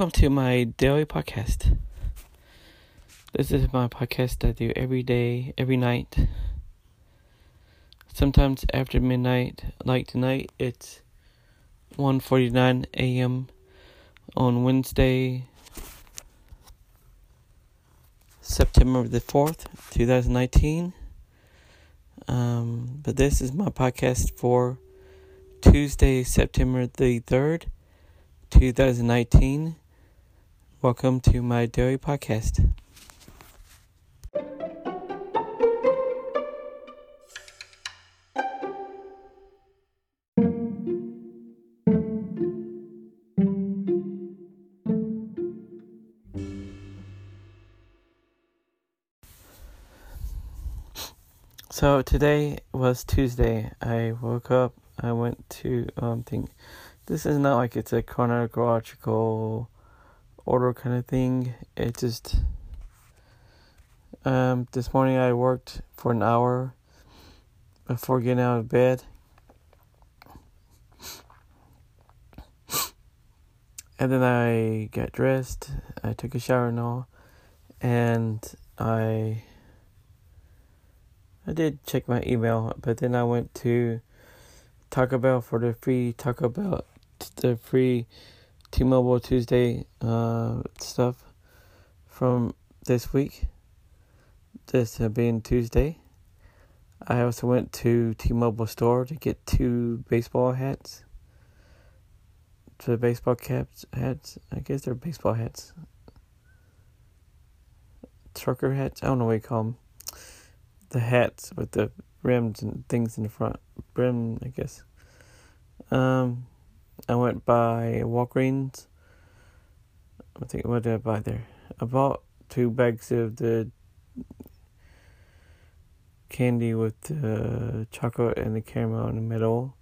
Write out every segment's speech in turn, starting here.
Welcome to my daily podcast. This is my podcast I do every day, every night. Sometimes after midnight, like tonight, it's 1:49 a.m. on Wednesday, September the 4th, 2019. Um, but this is my podcast for Tuesday, September the 3rd. 2019. Welcome to my daily podcast. So today was Tuesday. I woke up. I went to um think this is not like it's a chronological order kind of thing. It just um this morning I worked for an hour before getting out of bed. And then I got dressed, I took a shower and all, and I I did check my email, but then I went to Taco Bell for the free Taco Bell the free T-Mobile Tuesday uh, stuff from this week. This being Tuesday. I also went to T-Mobile store to get two baseball hats. The baseball caps hats. I guess they're baseball hats. Trucker hats. I don't know what you call them. The hats with the rims and things in the front. Brim, I guess. Um, I went by Walgreens. I think what did I buy there? I bought two bags of the candy with the chocolate and the caramel in the middle.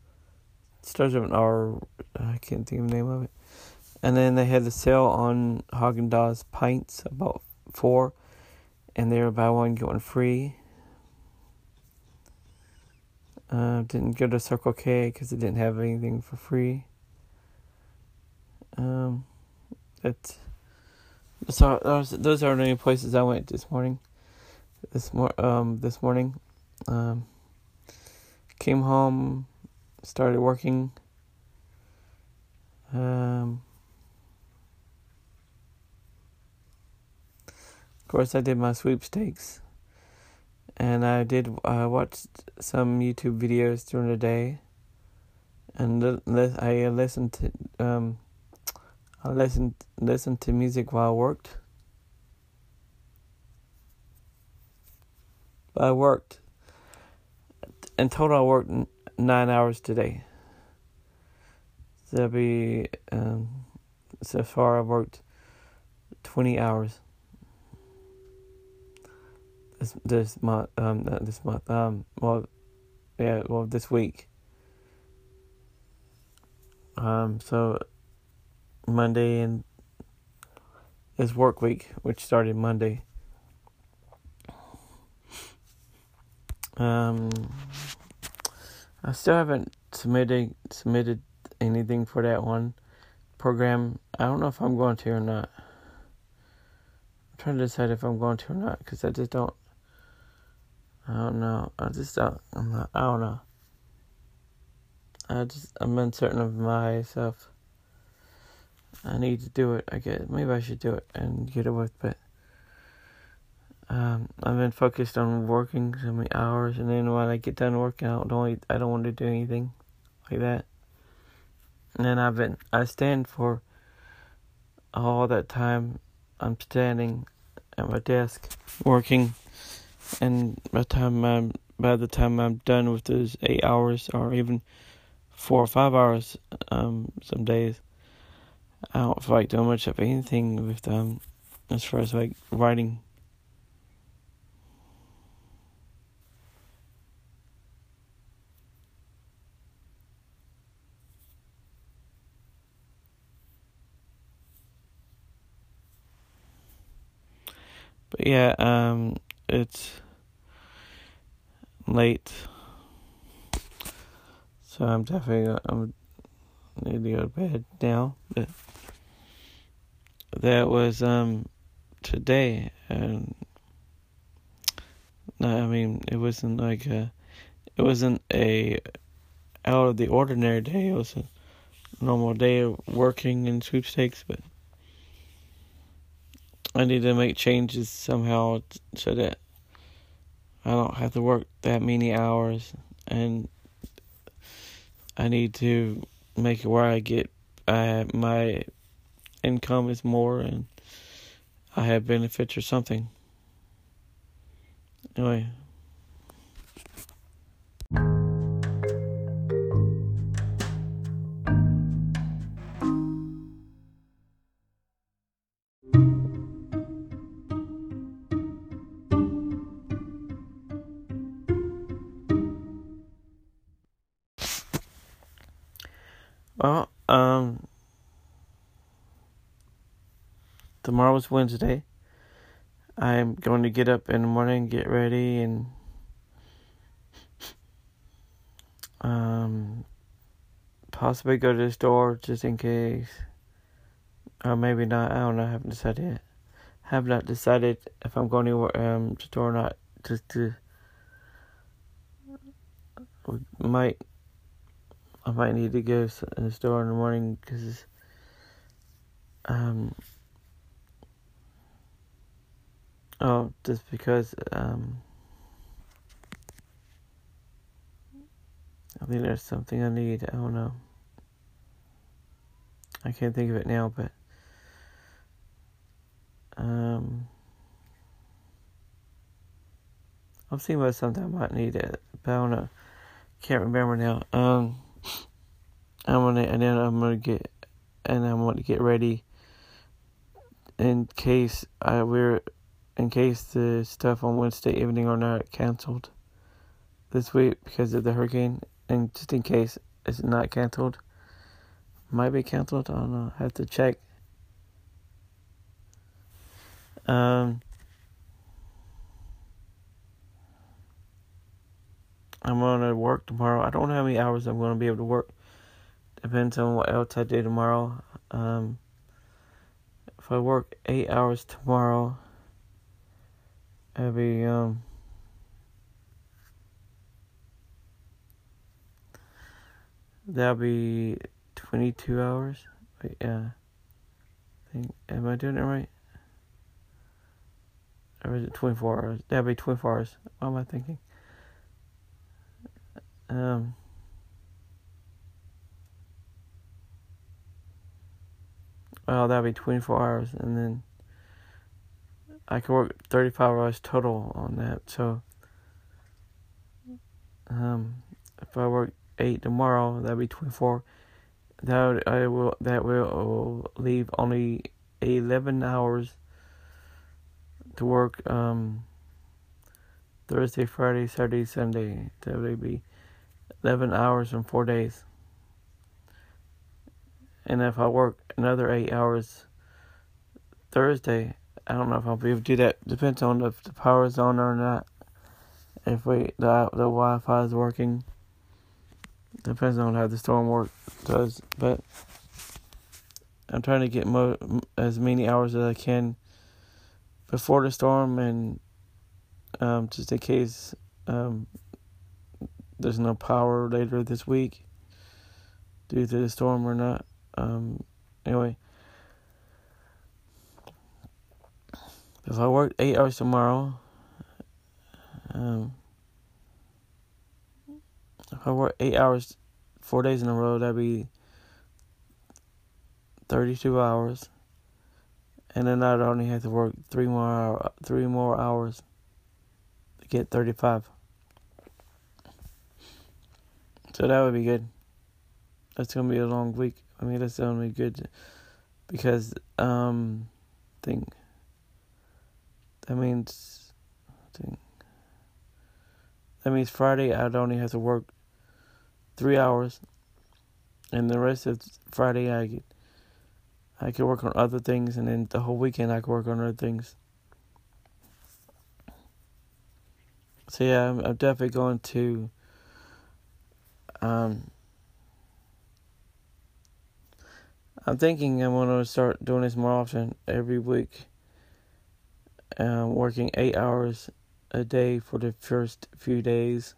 It starts with an R. I can't think of the name of it. And then they had the sale on Haagen Dazs pints, about four, and they were buy one get one free. Uh, didn't go to Circle K because it didn't have anything for free. Um, it's so those those are the only places I went this morning. This mor um this morning, um, came home, started working. Um, of course, I did my sweepstakes, and I did I watched some YouTube videos during the day, and I listened to um I listened listened to music while I worked. But I worked. In total, I worked nine hours today. So that'll be um, so far. I've worked twenty hours. This this month um this month um well yeah well this week. Um so Monday and is work week, which started Monday. Um, I still haven't submitted submitted anything for that one program. I don't know if I'm going to or not. I'm trying to decide if I'm going to or not because I just don't. I don't know. I just don't. I'm not. I don't know. I just I'm uncertain of myself. I need to do it. I get maybe I should do it and get it with, but um, I've been focused on working so many hours, and then when I get done working, I don't I don't want to do anything like that. And then I've been I stand for all that time. I'm standing at my desk working, and by the time I'm by the time I'm done with those eight hours, or even four or five hours, um, some days Don't feel like doing much of anything with them as far as like writing. But yeah, um, it's late, so I'm definitely I'm need to go to bed now. But that was um today and no, I mean it wasn't like a it wasn't a out of the ordinary day. It was a normal day of working in sweepstakes, but I need to make changes somehow so that I don't have to work that many hours and I need to make it where I get I my income is more and I have benefits or something. Anyway. Well, um, tomorrow's Wednesday. I'm going to get up in the morning, get ready, and um, possibly go to the store just in case. Or maybe not. I don't know. I haven't decided yet. Have not decided if I'm going to um to store or not. Just to might I might need to go to the store in the morning because um oh just because um I think there's something I need. I don't know. I can't think of it now, but um I'm thinking about something I might need it, but I don't know. Can't remember now. Um I'm gonna and then I'm gonna get and I'm gonna get ready in case I we're in case the stuff on Wednesday evening are not canceled this week because of the hurricane and just in case it's not canceled. Might be canceled, I don't know. I have to check. Um I'm gonna work tomorrow. I don't know how many hours I'm gonna be able to work Depends on what else I do tomorrow. Um, if I work eight hours tomorrow, it'll be um. That'll be twenty-two hours. Wait, yeah. I think am I doing it right? Or is it twenty-four hours? That'll be twenty-four hours. What am I thinking? Um. Well, that'd be 24 hours, and then I could work 35 hours total on that. So, um, if I work eight tomorrow, that'd be 24. That I will that will leave only 11 hours to work. Um, Thursday, Friday, Saturday, Sunday. That would be 11 hours and four days. And if I work another eight hours Thursday, I don't know if I'll be able to do that. Depends on if the power is on or not. If we the the Wi-Fi is working. Depends on how the storm work does, but I'm trying to get mo- as many hours as I can before the storm, and um, just in case um, there's no power later this week due to the storm or not. Um, anyway, if I work eight hours tomorrow, um, if I work eight hours, four days in a row, that'd be thirty-two hours, and then I'd only have to work three more hour, three more hours to get thirty-five. So that would be good. That's gonna be a long week. I mean, that's the only good because um, think that means think, that means Friday I'd only have to work three hours, and the rest of Friday I get I could work on other things, and then the whole weekend I could work on other things. So yeah, I'm, I'm definitely going to um, I'm thinking I'm gonna start doing this more often every week. Um, working eight hours a day for the first few days.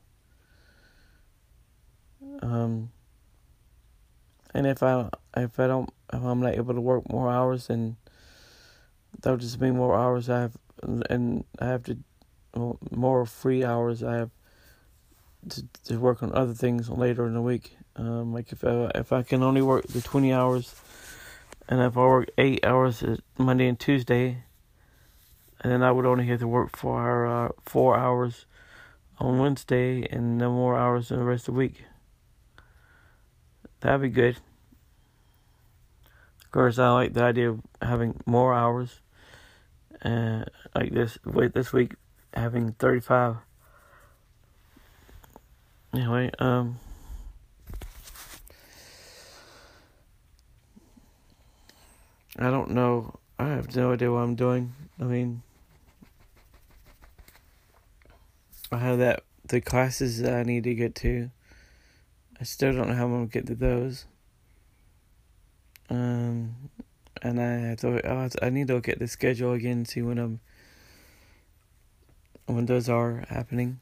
Um, and if I if I don't if I'm not able to work more hours, then that'll just be more hours I have, and I have to well, more free hours I have to to work on other things later in the week. Um, like if I, if I can only work the twenty hours, and if I work eight hours Monday and Tuesday, and then I would only have to work four uh, four hours on Wednesday and no more hours in the rest of the week. That'd be good. Of course, I like the idea of having more hours. Uh, like this, wait, this week having thirty five. Anyway, um. I don't know. I have no idea what I'm doing. I mean, I have that the classes that I need to get to. I still don't know how I'm gonna get to those. Um, and I thought oh, I need to look at the schedule again and see when I'm when those are happening.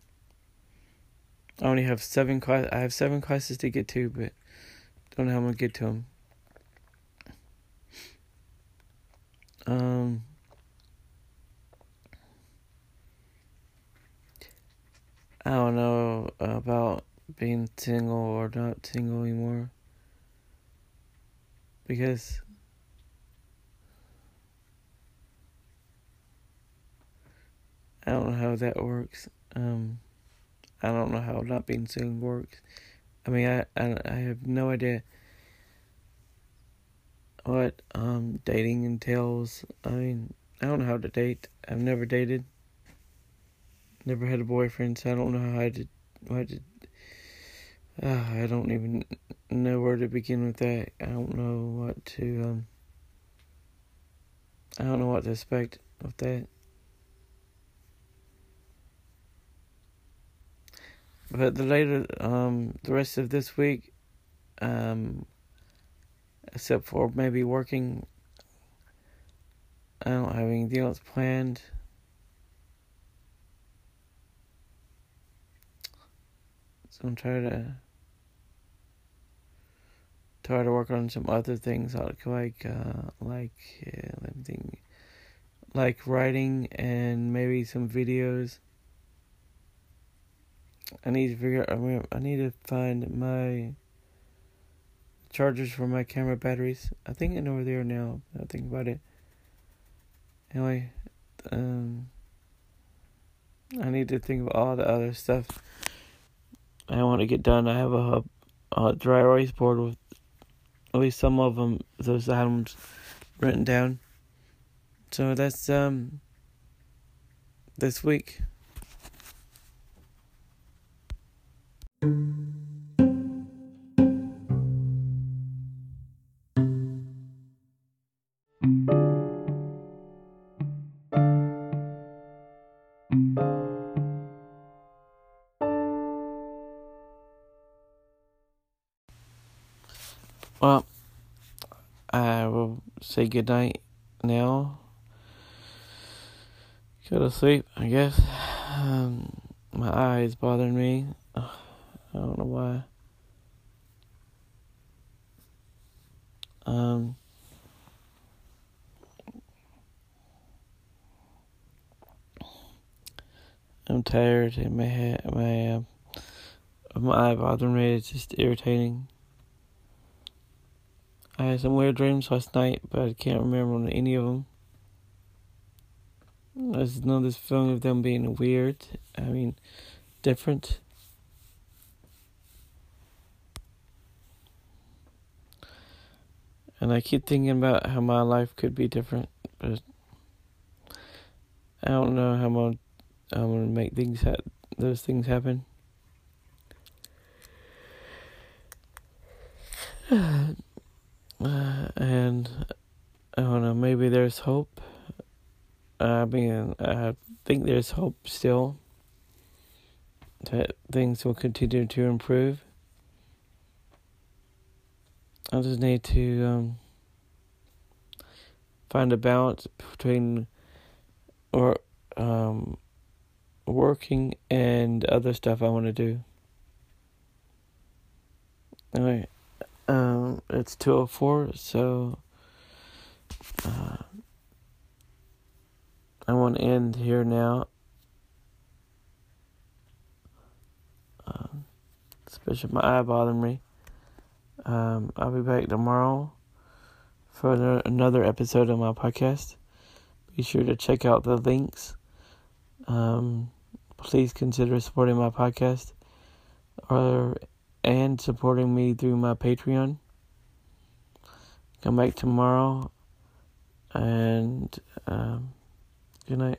I only have seven class. I have seven classes to get to, but don't know how I'm gonna get to them. Um. I don't know about being single or not single anymore. Because I don't know how that works. Um, I don't know how not being single works. I mean, I, I, I have no idea what um dating entails. I mean, I don't know how to date. I've never dated. Never had a boyfriend, so I don't know how to how to. Uh, I don't even know where to begin with that. I don't know what to um. I don't know what to expect of that. But the later, um, the rest of this week, um, except for maybe working, I don't have anything else planned. So I'm trying to try to work on some other things like like uh, like uh, let me think, like writing and maybe some videos. I need to figure. I mean, I need to find my chargers for my camera batteries. I think I know where they are now. I think about it. Anyway, um, I need to think of all the other stuff I want to get done. I have a, a dry erase board with at least some of them, those items written down. So that's um this week. Well, I will say goodnight now. Go to sleep, I guess. Um, my eyes bothering me. I don't know why. Um, I'm tired and my head, my uh, my eye bothering me. It's just irritating. I had some weird dreams last night, but I can't remember any of them. I just know this feeling of them being weird. I mean, different. And I keep thinking about how my life could be different, but I don't know how I'm gonna, make things ha- those things happen. Uh, and I don't know, maybe there's hope. I mean, I think there's hope still that things will continue to improve. I just need to um, find a balance between or um, working and other stuff I want to do. Anyway, um, it's two oh four, so uh, I want to end here now. Um, especially my eye bothering me. Um, I'll be back tomorrow for another episode of my podcast. Be sure to check out the links. Um, please consider supporting my podcast or and supporting me through my Patreon. Come back tomorrow and um, good night.